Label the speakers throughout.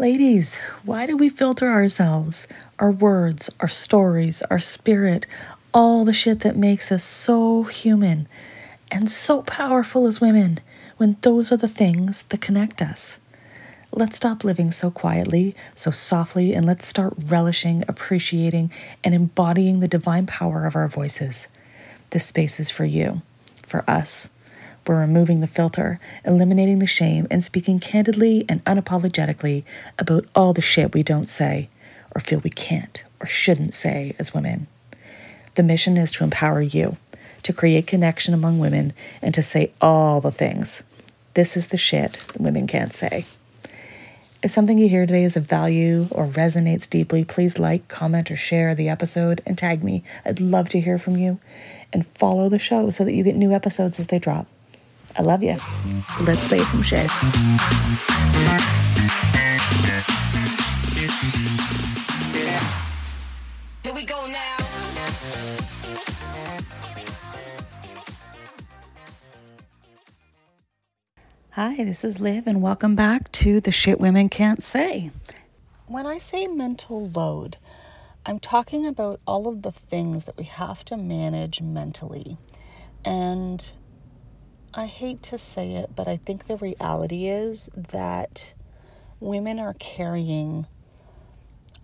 Speaker 1: Ladies, why do we filter ourselves, our words, our stories, our spirit, all the shit that makes us so human and so powerful as women when those are the things that connect us? Let's stop living so quietly, so softly, and let's start relishing, appreciating, and embodying the divine power of our voices. This space is for you, for us. We're removing the filter, eliminating the shame, and speaking candidly and unapologetically about all the shit we don't say, or feel we can't or shouldn't say as women. The mission is to empower you, to create connection among women, and to say all the things. This is the shit women can't say. If something you hear today is of value or resonates deeply, please like, comment, or share the episode and tag me. I'd love to hear from you. And follow the show so that you get new episodes as they drop. I love you. Let's say some shit.
Speaker 2: Here we go now.
Speaker 1: Hi, this is Liv, and welcome back to The Shit Women Can't Say. When I say mental load, I'm talking about all of the things that we have to manage mentally. And I hate to say it, but I think the reality is that women are carrying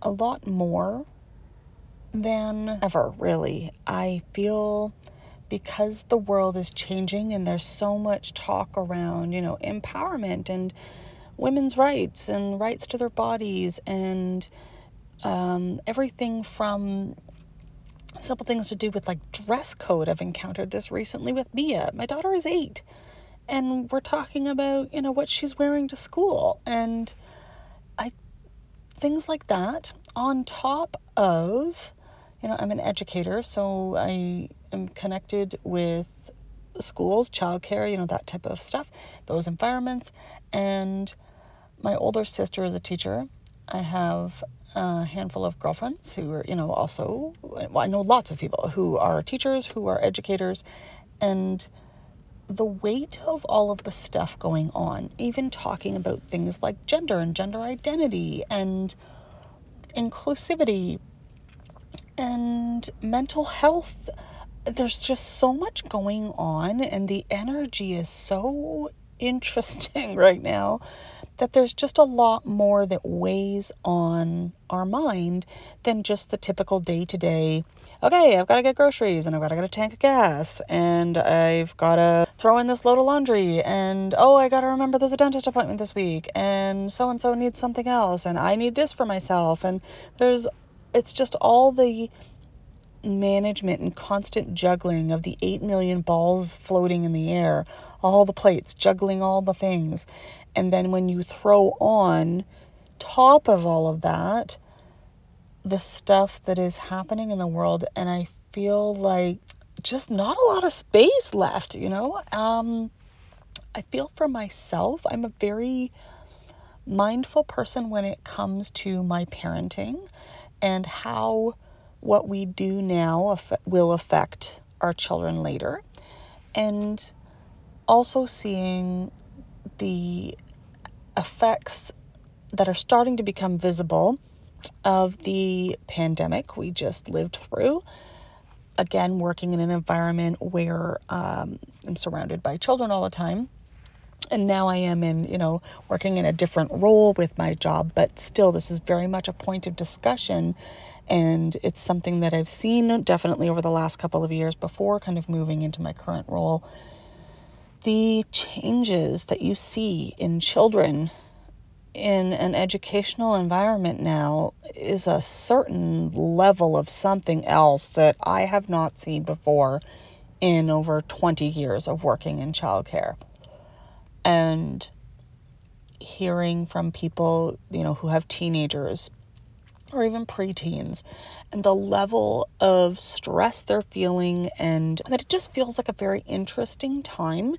Speaker 1: a lot more than ever, really. I feel because the world is changing and there's so much talk around, you know, empowerment and women's rights and rights to their bodies and um, everything from simple things to do with like dress code. I've encountered this recently with Mia. My daughter is eight, and we're talking about, you know, what she's wearing to school and I things like that on top of you know, I'm an educator, so I am connected with schools, childcare, you know, that type of stuff, those environments. And my older sister is a teacher. I have a handful of girlfriends who are, you know, also, well, I know lots of people who are teachers, who are educators, and the weight of all of the stuff going on, even talking about things like gender and gender identity and inclusivity and mental health. There's just so much going on, and the energy is so interesting right now that there's just a lot more that weighs on our mind than just the typical day to day. Okay, I've got to get groceries and I've got to get a tank of gas and I've got to throw in this load of laundry and oh, I got to remember there's a dentist appointment this week and so and so needs something else and I need this for myself and there's it's just all the management and constant juggling of the 8 million balls floating in the air, all the plates, juggling all the things. And then when you throw on top of all of that, the stuff that is happening in the world, and I feel like just not a lot of space left, you know? Um, I feel for myself, I'm a very mindful person when it comes to my parenting and how what we do now will affect our children later. And also seeing the effects that are starting to become visible of the pandemic we just lived through. Again, working in an environment where um, I'm surrounded by children all the time and now I am in, you know, working in a different role with my job, but still, this is very much a point of discussion. And it's something that I've seen definitely over the last couple of years before kind of moving into my current role. The changes that you see in children in an educational environment now is a certain level of something else that I have not seen before in over 20 years of working in childcare. And hearing from people, you know, who have teenagers or even preteens and the level of stress they're feeling and that it just feels like a very interesting time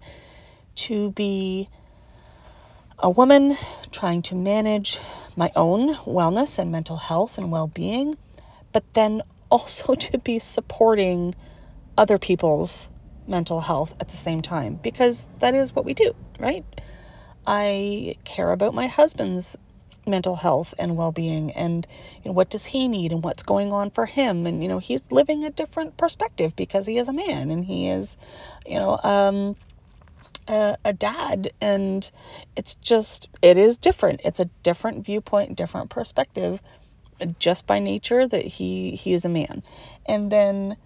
Speaker 1: to be a woman trying to manage my own wellness and mental health and well-being but then also to be supporting other people's mental health at the same time because that is what we do, right? I care about my husband's mental health and well-being and you know, what does he need and what's going on for him? And you know he's living a different perspective because he is a man and he is you know um, a, a dad. And it's just it is different. It's a different viewpoint different perspective just by nature that he he is a man. And then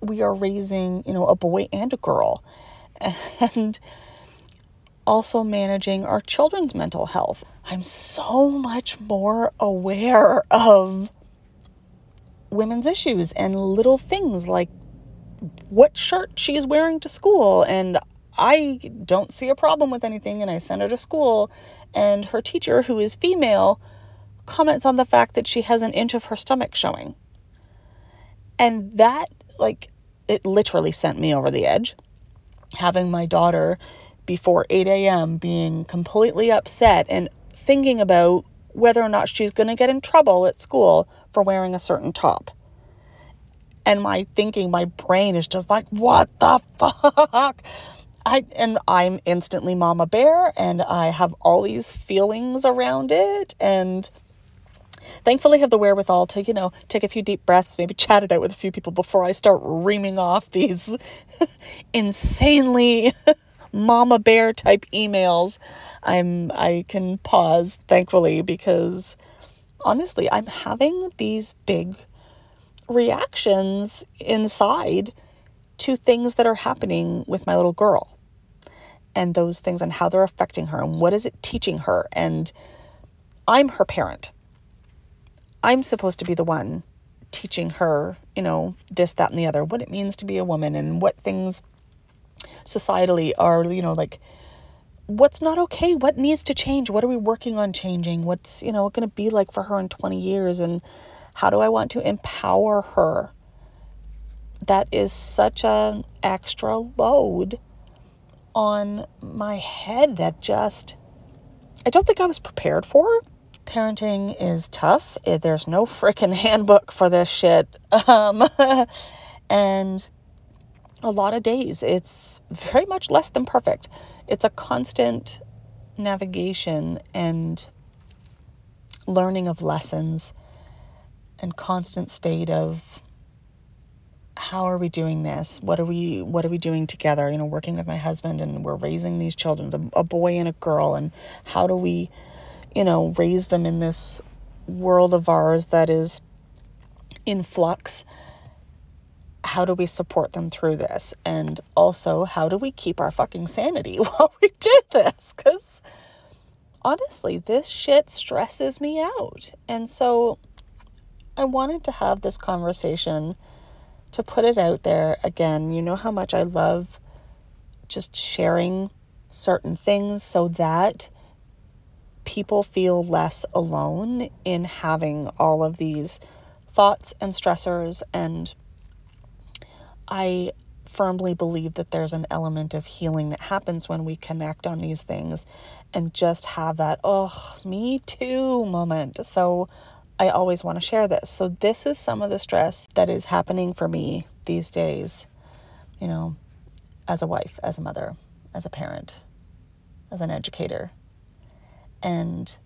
Speaker 1: we are raising you know a boy and a girl. And also managing our children's mental health i'm so much more aware of women's issues and little things like what shirt she's wearing to school and I don't see a problem with anything and I send her to school and her teacher who is female comments on the fact that she has an inch of her stomach showing. And that like it literally sent me over the edge. Having my daughter before 8 a.m. being completely upset and thinking about whether or not she's going to get in trouble at school for wearing a certain top. And my thinking, my brain is just like, what the fuck? I and I'm instantly mama bear and I have all these feelings around it and thankfully have the wherewithal to, you know, take a few deep breaths, maybe chat it out with a few people before I start reaming off these insanely mama bear type emails. I'm I can pause thankfully because honestly, I'm having these big reactions inside to things that are happening with my little girl and those things and how they're affecting her and what is it teaching her and I'm her parent. I'm supposed to be the one teaching her, you know, this that and the other, what it means to be a woman and what things societally are, you know, like what's not okay, what needs to change, what are we working on changing, what's, you know, going to be like for her in 20 years and how do I want to empower her? That is such an extra load on my head that just, I don't think I was prepared for. Parenting is tough. There's no freaking handbook for this shit. Um, and a lot of days, it's very much less than perfect. It's a constant navigation and learning of lessons and constant state of how are we doing this? What are we what are we doing together? You know, working with my husband and we're raising these children, a, a boy and a girl, and how do we, you know, raise them in this world of ours that is in flux? How do we support them through this? And also, how do we keep our fucking sanity while we do this? Because honestly, this shit stresses me out. And so I wanted to have this conversation to put it out there again. You know how much I love just sharing certain things so that people feel less alone in having all of these thoughts and stressors. And I firmly believe that there's an element of healing that happens when we connect on these things and just have that, oh, me too moment. So I always want to share this. So, this is some of the stress that is happening for me these days, you know, as a wife, as a mother, as a parent, as an educator. And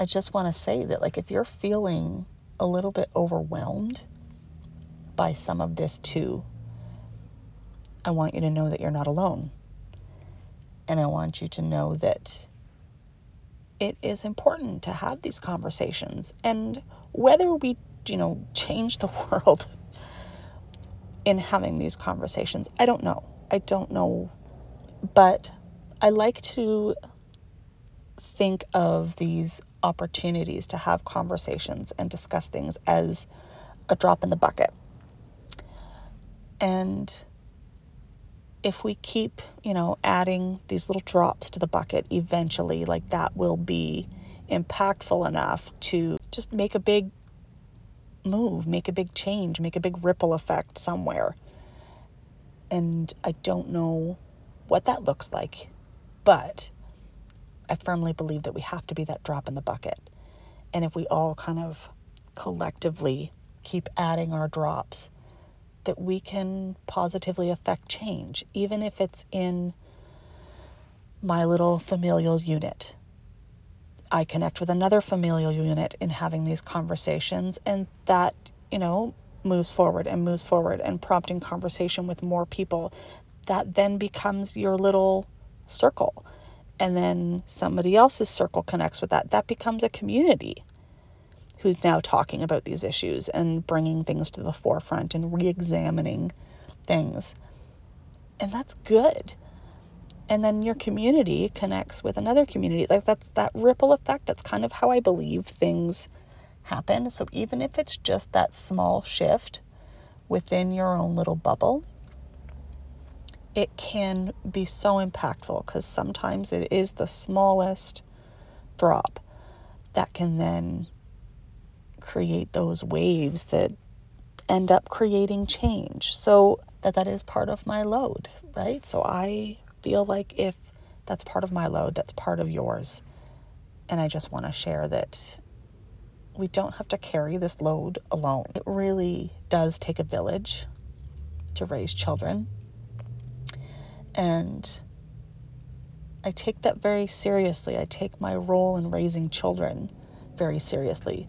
Speaker 1: I just want to say that, like, if you're feeling a little bit overwhelmed by some of this too, I want you to know that you're not alone. And I want you to know that it is important to have these conversations. And whether we, you know, change the world in having these conversations, I don't know. I don't know. But I like to think of these opportunities to have conversations and discuss things as a drop in the bucket. And if we keep, you know, adding these little drops to the bucket, eventually, like that will be impactful enough to just make a big move, make a big change, make a big ripple effect somewhere. And I don't know what that looks like, but I firmly believe that we have to be that drop in the bucket. And if we all kind of collectively keep adding our drops, that we can positively affect change, even if it's in my little familial unit. I connect with another familial unit in having these conversations, and that, you know, moves forward and moves forward and prompting conversation with more people. That then becomes your little circle. And then somebody else's circle connects with that. That becomes a community who's now talking about these issues and bringing things to the forefront and re examining things. And that's good. And then your community connects with another community. Like that's that ripple effect. That's kind of how I believe things happen. So even if it's just that small shift within your own little bubble, it can be so impactful because sometimes it is the smallest drop that can then create those waves that end up creating change. So that that is part of my load, right? So I feel like if that's part of my load, that's part of yours. And I just want to share that we don't have to carry this load alone. It really does take a village to raise children. And I take that very seriously. I take my role in raising children very seriously.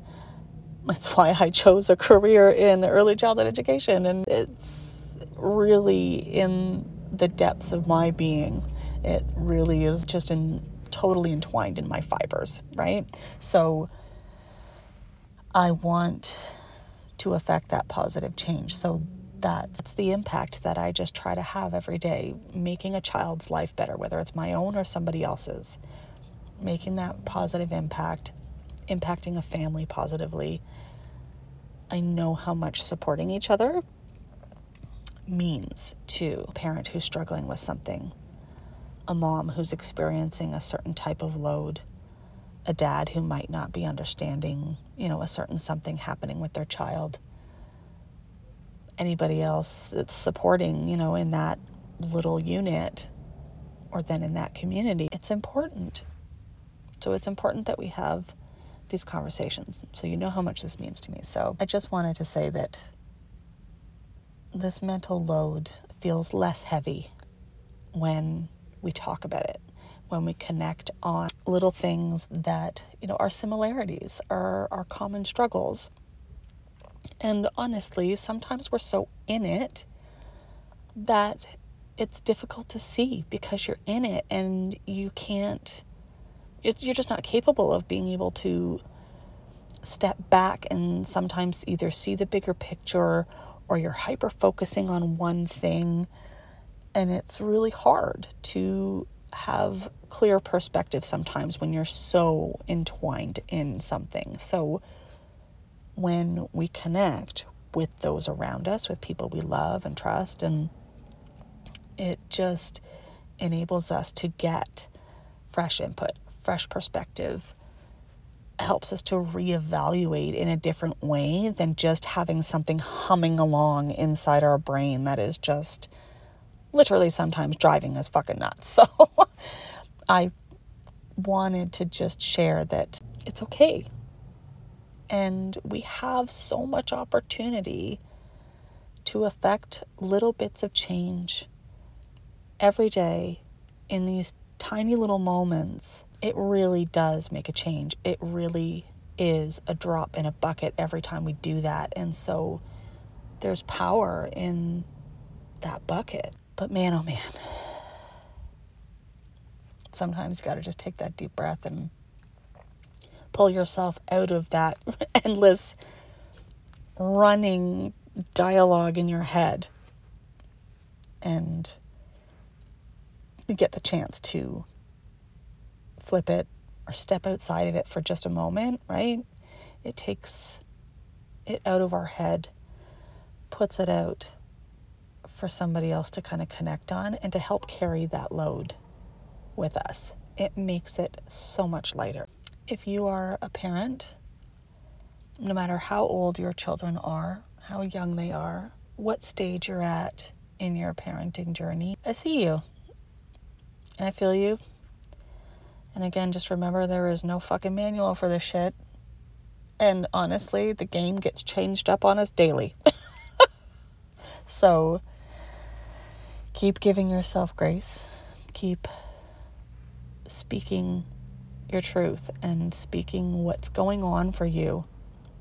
Speaker 1: That's why I chose a career in early childhood education. And it's really in the depths of my being. It really is just in totally entwined in my fibers, right? So I want to affect that positive change. So that's the impact that I just try to have every day, making a child's life better, whether it's my own or somebody else's. Making that positive impact, impacting a family positively. I know how much supporting each other means to a parent who's struggling with something, a mom who's experiencing a certain type of load a dad who might not be understanding, you know, a certain something happening with their child. Anybody else that's supporting, you know, in that little unit or then in that community. It's important. So it's important that we have these conversations. So you know how much this means to me. So I just wanted to say that this mental load feels less heavy when we talk about it when we connect on little things that, you know, are similarities, are our common struggles. And honestly, sometimes we're so in it that it's difficult to see because you're in it and you can't, you're just not capable of being able to step back and sometimes either see the bigger picture or you're hyper focusing on one thing. And it's really hard to have clear perspective sometimes when you're so entwined in something. So when we connect with those around us, with people we love and trust, and it just enables us to get fresh input, fresh perspective, helps us to reevaluate in a different way than just having something humming along inside our brain that is just literally sometimes driving us fucking nuts. So I wanted to just share that it's okay. And we have so much opportunity to affect little bits of change every day in these tiny little moments. It really does make a change. It really is a drop in a bucket every time we do that. And so there's power in that bucket. But man, oh man, sometimes you got to just take that deep breath and pull yourself out of that endless running dialogue in your head and get the chance to flip it or step outside of it for just a moment, right? It takes it out of our head, puts it out for somebody else to kind of connect on and to help carry that load with us. It makes it so much lighter. If you are a parent, no matter how old your children are, how young they are, what stage you're at in your parenting journey, I see you. I feel you. And again, just remember there is no fucking manual for this shit. And honestly, the game gets changed up on us daily. so keep giving yourself grace. Keep speaking your truth and speaking what's going on for you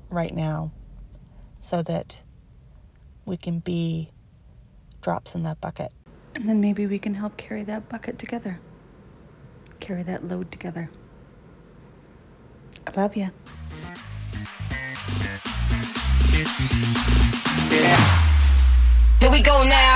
Speaker 1: right now so that we can be drops in that bucket. And then maybe we can help carry that bucket together carry that load together. I love you.
Speaker 2: Here we go now.